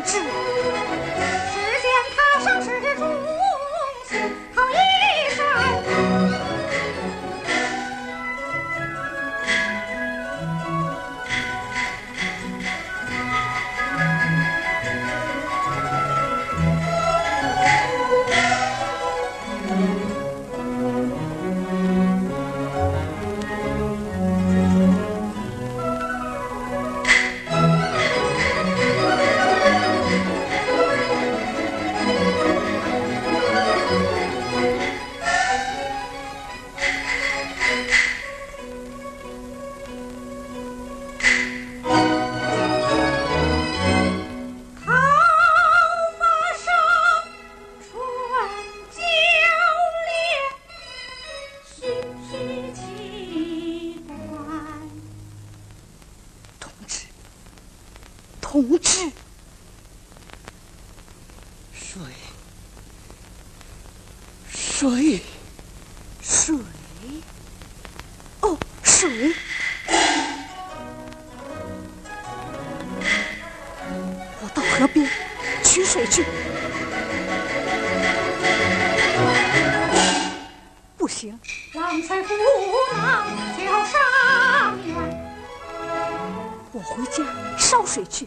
志，同志。同水，水，水，哦，水！我到河边取水。去。不行，浪吹不浪就上岸。我回家烧水。去。